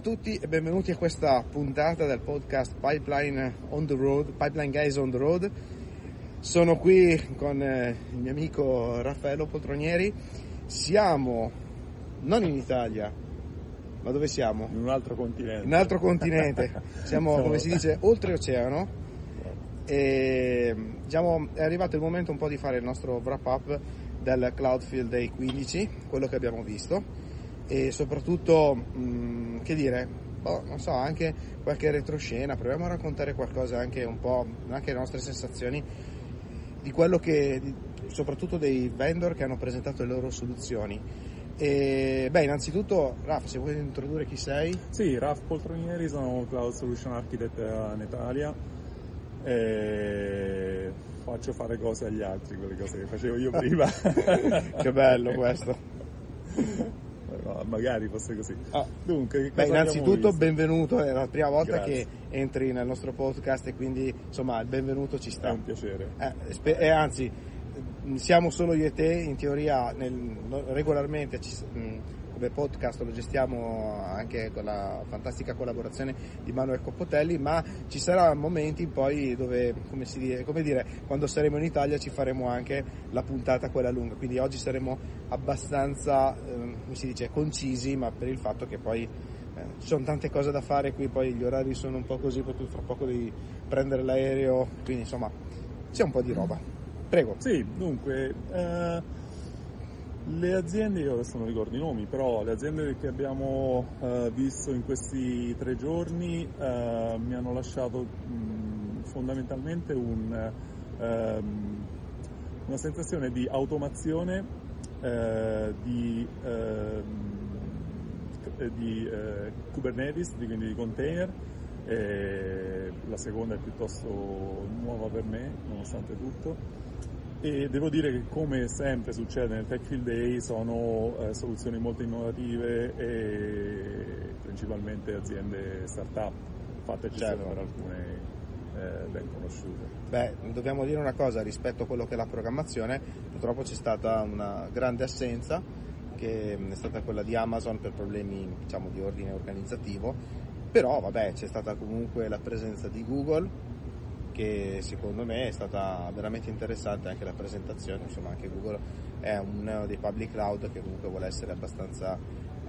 Ciao a tutti e benvenuti a questa puntata del podcast Pipeline on the Road, Pipeline Guys on the Road. Sono qui con eh, il mio amico Raffaello Poltronieri. Siamo non in Italia, ma dove siamo? In un altro continente. In un altro continente. Siamo, come si dice, oltreoceano. E diciamo, è arrivato il momento un po' di fare il nostro wrap up del Cloudfield Day 15, quello che abbiamo visto e soprattutto, mh, mm, che dire, boh, non so, anche qualche retroscena, proviamo a raccontare qualcosa anche un po', anche le nostre sensazioni di quello che, soprattutto dei vendor che hanno presentato le loro soluzioni. E, beh, innanzitutto, Raf, se vuoi introdurre chi sei? Sì, Raf Poltronieri, sono Cloud Solution Architect in Italia e faccio fare cose agli altri, quelle cose che facevo io prima. che bello questo. No, magari fosse così. Ah. Dunque, Beh, innanzitutto benvenuto, è la prima volta Grazie. che entri nel nostro podcast e quindi insomma il benvenuto ci sta. È un piacere. Eh, spe- eh, anzi, siamo solo io e te, in teoria nel, regolarmente ci, mh, come podcast lo gestiamo anche con la fantastica collaborazione di Manuel Coppotelli, ma ci saranno momenti poi dove, come, si, come dire, quando saremo in Italia ci faremo anche la puntata quella lunga, quindi oggi saremo abbastanza, eh, come si dice, concisi, ma per il fatto che poi eh, ci sono tante cose da fare qui, poi gli orari sono un po' così, tu fra poco devi prendere l'aereo, quindi insomma c'è un po' di roba. Prego. Sì, dunque... Eh le aziende, io adesso non ricordo i nomi, però le aziende che abbiamo uh, visto in questi tre giorni uh, mi hanno lasciato mh, fondamentalmente un, uh, una sensazione di automazione, eh, di, ehm, di Kubernetes, quindi di container. la seconda è piuttosto nuova per me, nonostante tutto e devo dire che come sempre succede nel Tech Field Day sono eh, soluzioni molto innovative e principalmente aziende start-up fatte eccezione certo. per alcune eh, ben conosciute. Beh, dobbiamo dire una cosa rispetto a quello che è la programmazione, purtroppo c'è stata una grande assenza che è stata quella di Amazon per problemi diciamo, di ordine organizzativo, però vabbè c'è stata comunque la presenza di Google che secondo me è stata veramente interessante anche la presentazione, insomma anche Google è uno dei public cloud che comunque vuole essere abbastanza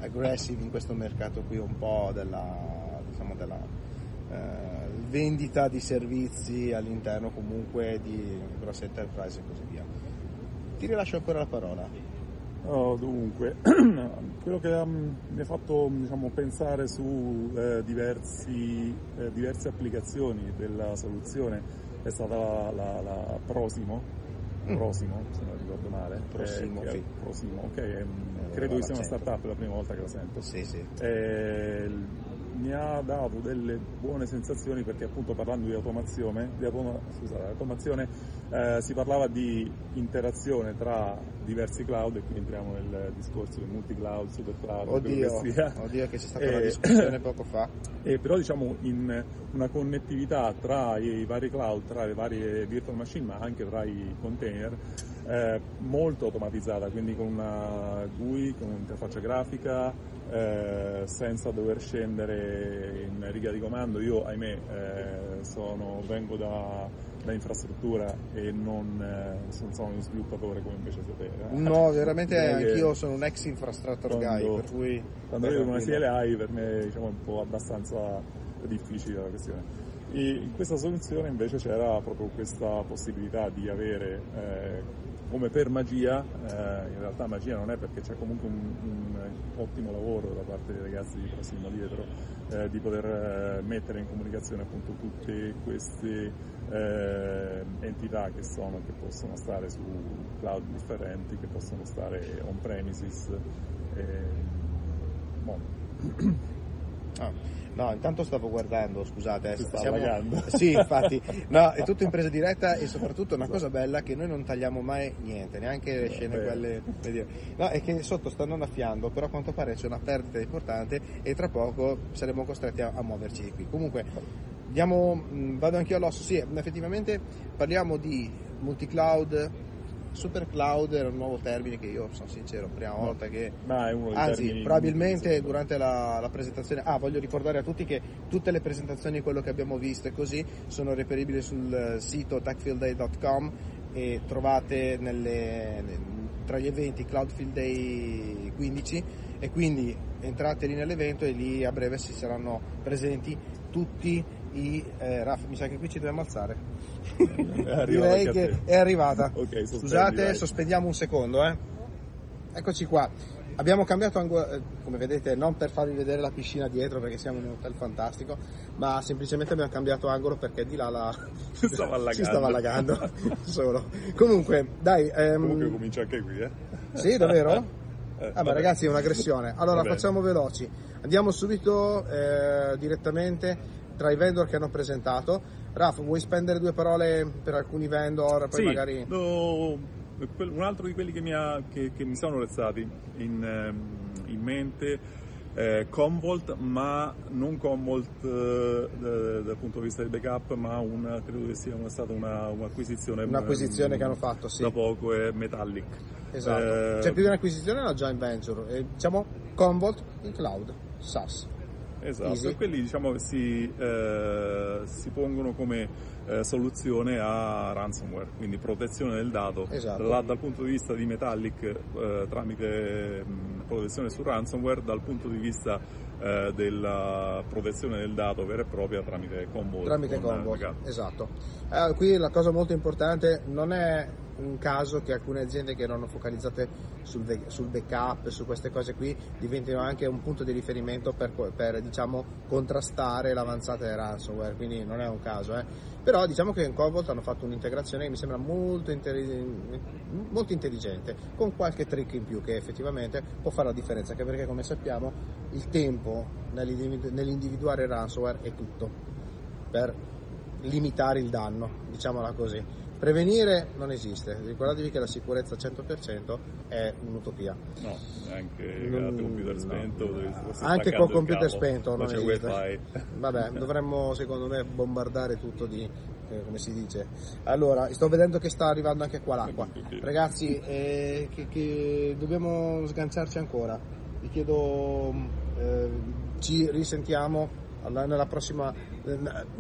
aggressive in questo mercato qui un po' della, diciamo della eh, vendita di servizi all'interno comunque di grosse enterprise e così via. Ti rilascio ancora la parola. Oh, dunque, quello che um, mi ha fatto diciamo, pensare su eh, diversi, eh, diverse applicazioni della soluzione è stata la, la, la Prosimo, mm. Prosimo, se non ricordo male. Prosimo, eh, sì. Prosimo, ok, eh, credo che sia una startup, è la prima volta che la sento. Sì, sì. Eh, mi ha dato delle buone sensazioni perché appunto parlando di automazione, di automa, scusate, automazione eh, si parlava di interazione tra diversi cloud e quindi entriamo nel discorso del multi-cloud, super cloud, oddio, che oddio che c'è stata e, una discussione poco fa. E però diciamo in una connettività tra i vari cloud, tra le varie virtual machine ma anche tra i container eh, molto automatizzata, quindi con una GUI, con un'interfaccia grafica, eh, senza dover scendere in riga di comando. Io, ahimè, eh, sono, vengo da, da, infrastruttura e non, eh, sono uno sviluppatore come invece sapere. No, veramente anch'io sono un ex infrastructure guy, per cui... Quando vedo una CLI per me diciamo, è un po' abbastanza difficile la questione. E in questa soluzione invece c'era proprio questa possibilità di avere eh, come per magia, eh, in realtà magia non è perché c'è comunque un, un, ottimo lavoro da parte dei ragazzi di Prosimo dietro, eh, di poter eh, mettere in comunicazione appunto tutte queste eh, entità che sono, che possono stare su cloud differenti, che possono stare on premises. Bon. Ah, no, intanto stavo guardando, scusate, eh, stiamo... Sì, infatti, no, è tutto in presa diretta e soprattutto una cosa bella che noi non tagliamo mai niente, neanche le scene Beh. quelle... No, è che sotto stanno annaffiando, però a quanto pare c'è una perdita importante e tra poco saremo costretti a, a muoverci di qui. Comunque, diamo, vado anch'io all'osso, sì, effettivamente parliamo di multi-cloud, super cloud era un nuovo termine che io sono sincero, prima volta che... Ma è uno dei Anzi, probabilmente durante la, la presentazione... Ah, voglio ricordare a tutti che tutte le presentazioni quello che abbiamo visto e così sono reperibili sul sito techfieldday.com e trovate nelle, tra gli eventi Cloudfield Day 15 e quindi entrate lì nell'evento e lì a breve si saranno presenti tutti i... Eh, Raff, mi sa che qui ci dobbiamo alzare. È arrivata Direi che è arrivata. Ok, sospendi, Scusate, sospendiamo un secondo. Eh. Eccoci qua. Abbiamo cambiato angolo, eh, come vedete, non per farvi vedere la piscina dietro perché siamo in un hotel fantastico, ma semplicemente abbiamo cambiato angolo perché di là la... Si stava allagando. si stava allagando solo. Comunque, dai, ehm, Comunque comincia anche qui, eh. sì, davvero? Eh, Vabbè, vabbè. ragazzi, è un'aggressione. Allora, facciamo veloci. Andiamo subito eh, direttamente tra i vendor che hanno presentato. Raf, vuoi spendere due parole per alcuni vendor? Poi Sì, magari. no, un altro di quelli che mi, ha- che- che mi sono restati in, ehm, in mente è Commvault, ma non Commvault eh, da- dal punto di vista del backup, ma una, credo che sia una- stata una, un'acquisizione, Un'acquisizione ehm, che hanno fatto, sì. da poco, è Metallic. Esatto. Eh, Cioè, più di un'acquisizione è una joint venture. Eh, diciamo Commvault in cloud, SaaS. Esatto, Easy. e quelli diciamo si, eh, si pongono come eh, soluzione a ransomware, quindi protezione del dato. Esatto. La- dal punto di vista di Metallic eh, tramite mh, protezione su ransomware, dal punto di vista eh, della protezione del dato vera e propria tramite Commvault. Tramite backup. esatto. Eh, qui la cosa molto importante non è un caso che alcune aziende che erano focalizzate sul, ve- sul backup, su queste cose qui, diventino anche un punto di riferimento per, per, diciamo, contrastare l'avanzata del ransomware, quindi non è un caso. eh. Però diciamo che in Commvault hanno fatto un'integrazione che mi sembra molto, intelli- molto intelligente, con qualche trick in più che effettivamente può fare la differenza, anche perché come sappiamo il tempo nell'individu- nell'individuare il ransomware è tutto per limitare il danno, diciamola così. Prevenire non esiste, ricordatevi che la sicurezza al 100% è un'utopia. No, anche Non- il computer no. spento. sta Anche col il computer cavo, spento non esiste. wifi. Vabbè, dovremmo secondo me bombardare tutto di, eh, come si dice. Allora, sto vedendo che sta arrivando anche qua l'acqua. Ragazzi, eh, che, che dobbiamo sganciarci ancora. Vi chiedo, eh, ci risentiamo alla- nella prossima,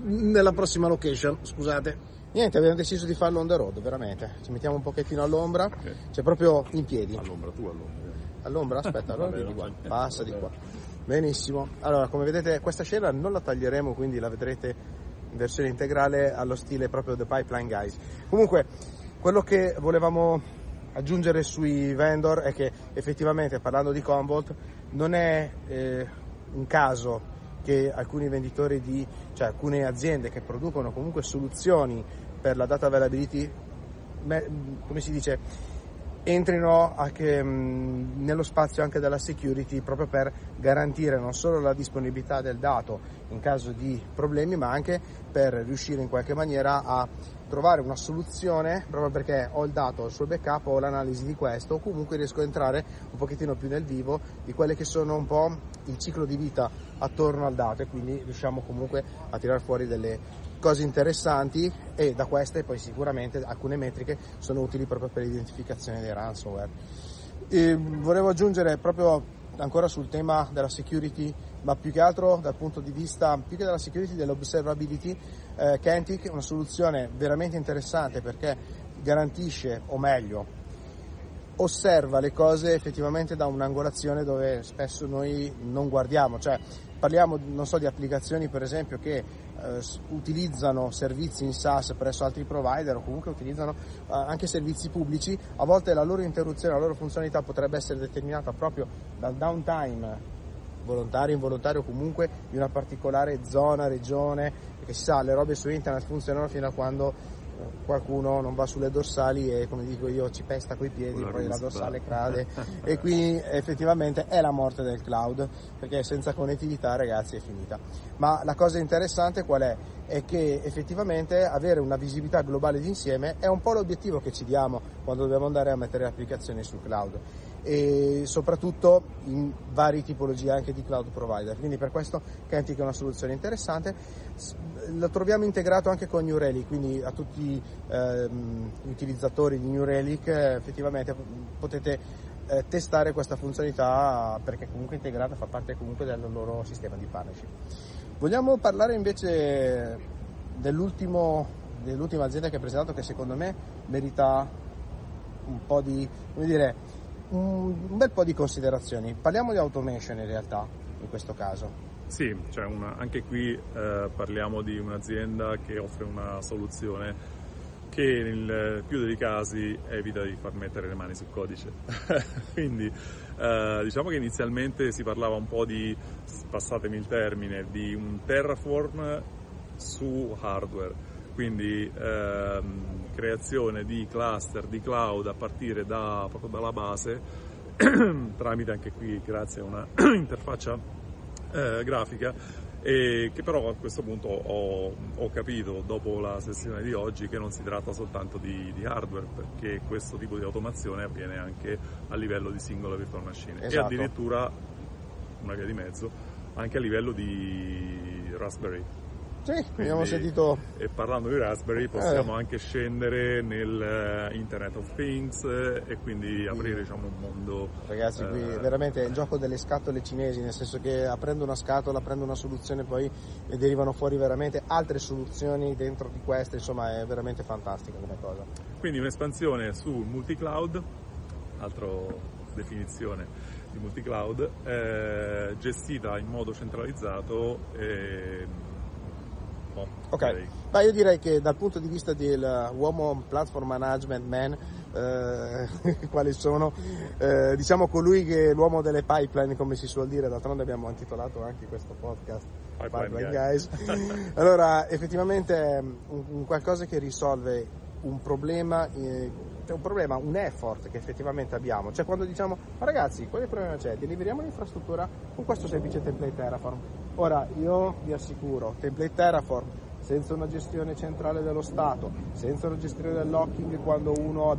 nella prossima location, scusate. Niente, abbiamo deciso di farlo on the road, veramente. Ci mettiamo un pochettino all'ombra, Ok. cioè proprio in piedi. All'ombra, tu all'ombra. All'ombra, aspetta, allora vieni qua, passa di qua. Benissimo. Allora, come vedete, questa scena non la taglieremo, quindi la vedrete in versione integrale allo stile proprio The Pipeline Guys. Comunque, quello che volevamo aggiungere sui vendor è che effettivamente, parlando di Commvault, non è eh, un caso che alcuni venditori di, cioè alcune aziende che producono comunque soluzioni per la data availability, me- come si dice, entrino anche, nello spazio anche della security proprio per garantire non solo la disponibilità del dato in caso di problemi ma anche per riuscire in qualche maniera a trovare una soluzione proprio perché ho il dato, ho il suo backup, ho l'analisi di questo o comunque riesco a entrare un pochettino più nel vivo di quelle che sono un po' il ciclo di vita attorno al dato e quindi riusciamo comunque a tirar fuori delle cose interessanti e da queste poi sicuramente alcune metriche sono utili proprio per l'identificazione dei ransomware. E volevo aggiungere proprio ancora sul tema della security, ma più che altro dal punto di vista, più che della security, dell'observability, eh, Kentic è una soluzione veramente interessante perché garantisce, o meglio, osserva le cose effettivamente da un'angolazione dove spesso noi non guardiamo, cioè parliamo so, di applicazioni per esempio che eh, utilizzano servizi in SaaS presso altri provider o comunque utilizzano eh, anche servizi pubblici, a volte la loro interruzione, la loro funzionalità potrebbe essere determinata proprio dal downtime volontario, involontario comunque di una particolare zona, regione, perché si sa, le robe su internet funzionano fino a quando qualcuno non va sulle dorsali e come dico io ci pesta coi piedi, poi la dorsale cade e quindi effettivamente è la morte del cloud perché senza connettività ragazzi è finita. Ma la cosa interessante qual è? È che effettivamente avere una visibilità globale d'insieme è un po' l'obiettivo che ci diamo quando dobbiamo andare a mettere le applicazioni sul cloud e soprattutto in varie tipologie anche di cloud provider. Quindi per questo Kentic è una soluzione interessante. Lo troviamo integrato anche con New Relic, quindi a tutti ehm, gli utilizzatori di New Relic effettivamente potete eh, testare questa funzionalità perché comunque integrata fa parte comunque del loro sistema di partnership. Vogliamo parlare invece dell'ultima azienda che ha presentato che secondo me merita un po' di, come dire, un, bel po' di considerazioni. Parliamo di automation in realtà, in questo caso. Sì, cioè una, anche qui eh, parliamo di un'azienda che offre una soluzione che nel più dei casi evita di far mettere le mani sul codice. Quindi eh, diciamo che inizialmente si parlava un po' di, passatemi il termine, di un terraform su hardware, quindi ehm, creazione di cluster di cloud a partire da, proprio dalla base, tramite anche qui grazie a una interfaccia eh, grafica e che però a questo punto ho, ho, capito dopo la sessione di oggi che non si tratta soltanto di, di, hardware perché questo tipo di automazione avviene anche a livello di singola virtual machine esatto. e addirittura una via di mezzo anche a livello di Raspberry sì, Quindi, abbiamo sentito. E parlando di Raspberry possiamo eh. anche scendere nel uh, Internet of Things eh, e quindi aprire diciamo, un mondo. Ragazzi, qui eh, veramente è il gioco delle scatole cinesi, nel senso che aprendo una scatola, prendo una soluzione, poi ne derivano fuori veramente altre soluzioni dentro di queste, insomma è veramente fantastica come cosa. Quindi un'espansione sul multi-cloud, altra definizione di multi-cloud, eh, gestita in modo centralizzato. E, po'. Ok, ma io direi che dal punto di vista dell'uomo platform management man, eh, quali sono, eh, diciamo colui che è l'uomo delle pipeline, come si suol dire, d'altronde abbiamo intitolato anche questo podcast Pipeline, pipeline Guys. allora, effettivamente è un, un qualcosa che risolve un problema, eh, un problema, un effort che effettivamente abbiamo. Cioè quando diciamo, ma ragazzi, quale problema c'è? Deliveriamo l'infrastruttura con questo semplice template Terraform. Ora, io vi assicuro, template Terraform senza una gestione centrale dello Stato, senza una gestione del locking quando uno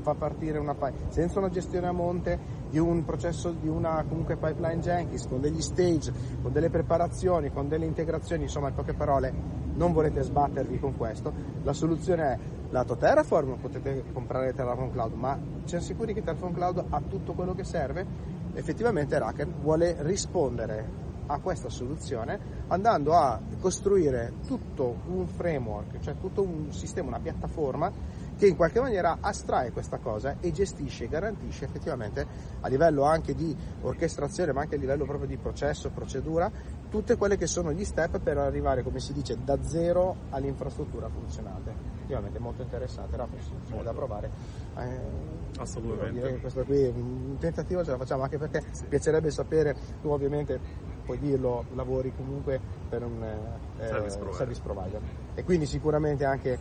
fa partire una pipeline, senza una gestione a monte di un processo, di una comunque pipeline Jenkins, con degli stage, con delle preparazioni, con delle integrazioni, insomma in poche parole non volete sbattervi con questo, la soluzione è lato Terraform, potete comprare Terraform Cloud, ma siamo sicuri che Terraform Cloud ha tutto quello che serve? Effettivamente Raken vuole rispondere a questa soluzione andando a costruire tutto un framework, cioè tutto un sistema, una piattaforma che in qualche maniera astrae questa cosa e gestisce e garantisce effettivamente a livello anche di orchestrazione ma anche a livello proprio di processo, procedura, tutte quelle che sono gli step per arrivare, come si dice, da zero all'infrastruttura funzionante. Effettivamente molto interessante, era una da provare. Eh, Assolutamente. Questo qui un tentativo ce la facciamo anche perché sì. piacerebbe sapere, tu ovviamente puoi dirlo, lavori comunque per un eh, service, provider. service provider. E quindi sicuramente anche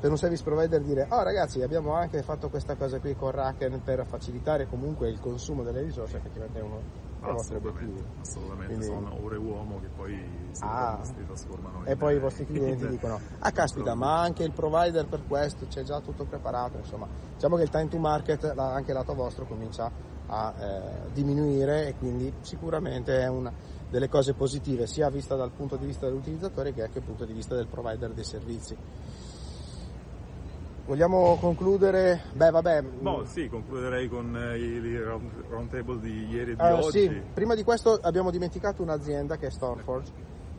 per un service provider dire oh ragazzi abbiamo anche fatto questa cosa qui con Raken per facilitare comunque il consumo delle risorse effettivamente è uno dei vostri obiettivi. assolutamente Quindi, sono ore uomo che poi si, ah, si trasformano e poi i vostri clienti dicono ah caspita ma anche il provider per questo c'è già tutto preparato. Insomma diciamo che il time to market anche lato vostro comincia a eh, diminuire e quindi sicuramente è una delle cose positive sia vista dal punto di vista dell'utilizzatore che anche dal punto di vista del provider dei servizi Vogliamo concludere? Beh, vabbè. No, sì, concluderei con eh, i round table di ieri e di uh, oggi. Sì, prima di questo abbiamo dimenticato un'azienda che è Stormforge,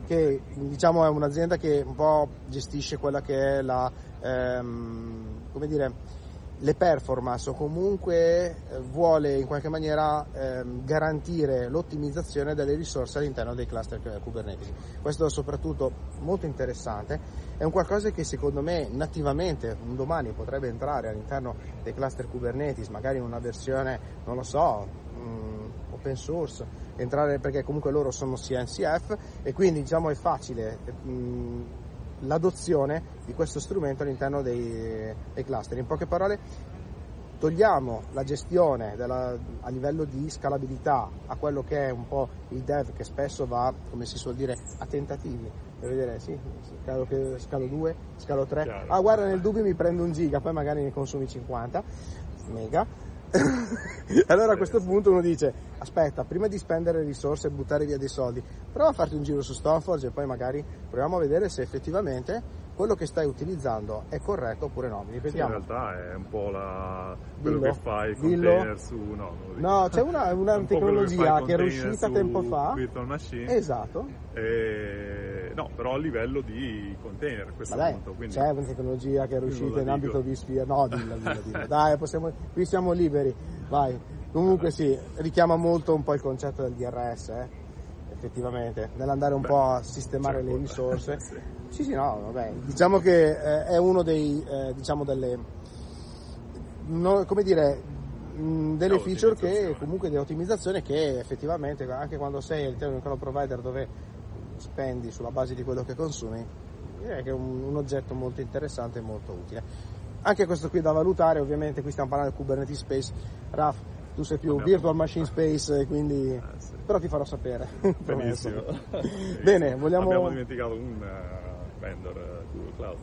che diciamo è un'azienda che un po' gestisce quella che è la, ehm, come dire, le performance o comunque eh, vuole in qualche maniera ehm, garantire l'ottimizzazione delle risorse all'interno dei cluster Kubernetes. Questo è soprattutto molto interessante, è un qualcosa che secondo me nativamente un domani potrebbe entrare all'interno dei cluster Kubernetes, magari in una versione, non lo so, mh, mm, open source, entrare perché comunque loro sono CNCF e quindi diciamo è facile mh, mm, l'adozione di questo strumento all'interno dei, dei cluster. In poche parole, togliamo la gestione della, a livello di scalabilità a quello che è un po' il dev che spesso va, come si suol dire, a tentativi. Per vedere, sì, scalo, scalo 2, scalo 3. Ah, guarda, nel dubbio mi prendo un giga, poi magari ne consumi 50 mega allora a questo punto uno dice, aspetta, prima di spendere risorse e buttare via dei soldi, prova a farti un giro su Stoneforge e poi magari proviamo a vedere se effettivamente quello che stai utilizzando è corretto oppure no. Ripetiamo. Sì, in realtà è un po' la... quello dillo, che fai container su... No, no c'è una, una un tecnologia che, che era uscita tempo fa. Virtual Machine. Esatto. E... No, però a livello di container a questo dai, punto. Quindi... C'è una tecnologia che era uscita in ambito vSphere. No, dillo, dillo, dillo. dai, possiamo... qui siamo liberi. Vai. Comunque sì, richiama molto un po' il concetto del DRS, eh? Effettivamente, nell'andare un Beh, po' a sistemare le risorse. sì. Sì, sì, no, vabbè. Diciamo che eh, è uno dei, eh, diciamo delle, no, come dire, mh, delle feature che, comunque di ottimizzazione che effettivamente anche quando sei all'interno di un cloud provider dove spendi sulla base di quello che consumi, direi che è un, un oggetto molto interessante e molto utile. Anche questo qui da valutare, ovviamente qui stiamo parlando del Kubernetes Space, Raf, tu sei più Abbiamo... virtual machine space, quindi... Ah, sì. però ti farò sapere. Benissimo. Bene, vogliamo... Abbiamo dimenticato un vendor eh, Google Cloud.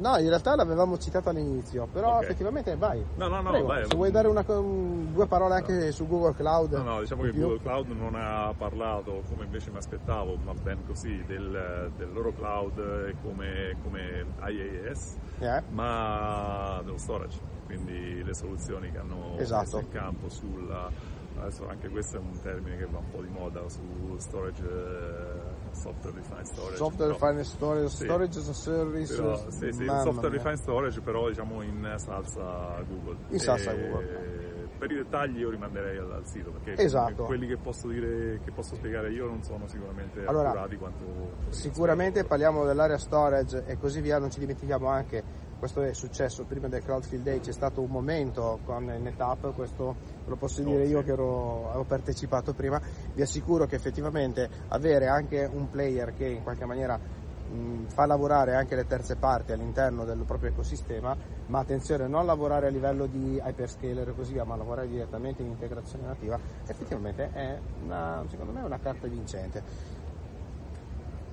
No, in realtà l'avevamo citato all'inizio, però okay. effettivamente vai. No, no, no, Prego, vai. Se vuoi dare una, due parole anche no. su Google Cloud. No, no, diciamo che più. Google Cloud non ha parlato, come invece mi aspettavo, ma ben così, del, del loro cloud come, come IaaS, yeah. ma dello storage, quindi le soluzioni che hanno esatto. messo in campo sulla adesso anche questo è un termine che va un po' di moda su storage eh, software defined storage software defined storage sì. storage as a service però, sì, sì, software defined storage però diciamo in salsa Google in salsa e, Google per i dettagli io rimanderei al, al sito perché esatto. quelli che posso dire che posso spiegare io non sono sicuramente allora, accurati quanto sicuramente parliamo dell'area storage e così via non ci dimentichiamo anche questo è successo prima del Cloudfield Day, c'è stato un momento con NetApp, questo lo posso dire io che ero, avevo partecipato prima, vi assicuro che effettivamente avere anche un player che in qualche maniera mh, fa lavorare anche le terze parti all'interno del proprio ecosistema, ma attenzione, non lavorare a livello di hyperscaler e così via, ma lavorare direttamente in integrazione nativa, effettivamente è una, secondo me una carta vincente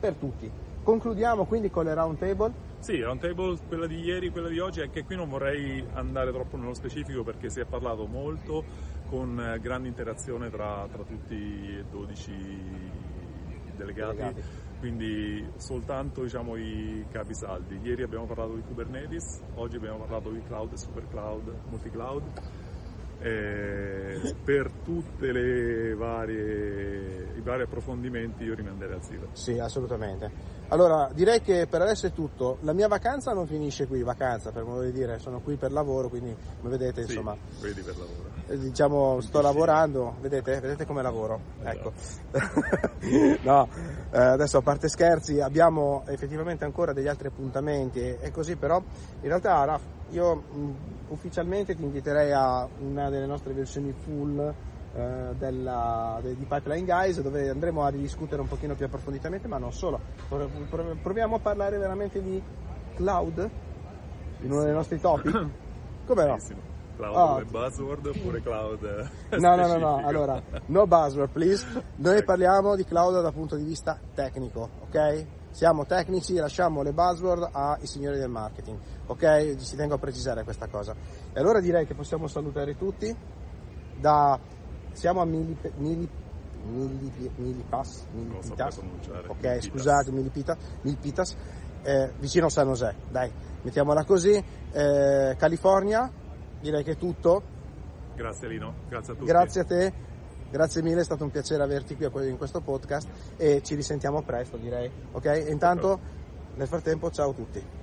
per tutti. Concludiamo quindi con le round table. Sì, roundtable, quella di ieri, quella di oggi, anche qui non vorrei andare troppo nello specifico perché si è parlato molto con eh, grande interazione tra, tra tutti e 12 delegati, delegati. quindi soltanto diciamo, i capi saldi. Ieri abbiamo parlato di Kubernetes, oggi abbiamo parlato di cloud super cloud, multi-cloud. Eh, per tutti i vari approfondimenti io rimanderei al sito. Sì, assolutamente. Allora, direi che per adesso è tutto. La mia vacanza non finisce qui, vacanza per modo di dire, sono qui per lavoro, quindi come vedete, sì, insomma. Vedi per lavoro. Eh, diciamo, sto lavorando, vedete? Vedete come lavoro? Ecco. no, eh, adesso a parte scherzi, abbiamo effettivamente ancora degli altri appuntamenti e, e così, però in realtà Raf, io mh, ufficialmente ti inviterei a una delle nostre versioni full della, de, di Pipeline Guys dove andremo a ridiscutere un pochino più approfonditamente, ma non solo. Proviamo a parlare veramente di cloud in uno dei nostri topic. Come no? Cloud oh. come buzzword oppure cloud? No, no, no, no, allora, no buzzword please. Noi ecco. parliamo di cloud dal punto di vista tecnico, ok? Siamo tecnici, lasciamo le buzzword ai signori del marketing, ok? Ci tengo a precisare questa cosa. E allora direi che possiamo salutare tutti da siamo a Milip, Milip, Milip, Milipas, Milipitas, ok scusate Milipitas, Milipitas eh, vicino a San José, dai, mettiamola così, eh, California, direi che è tutto. Grazie Lino, grazie a tutti. Grazie a te, grazie mille, è stato un piacere averti qui in questo podcast e ci risentiamo presto direi, ok? intanto nel frattempo ciao a tutti.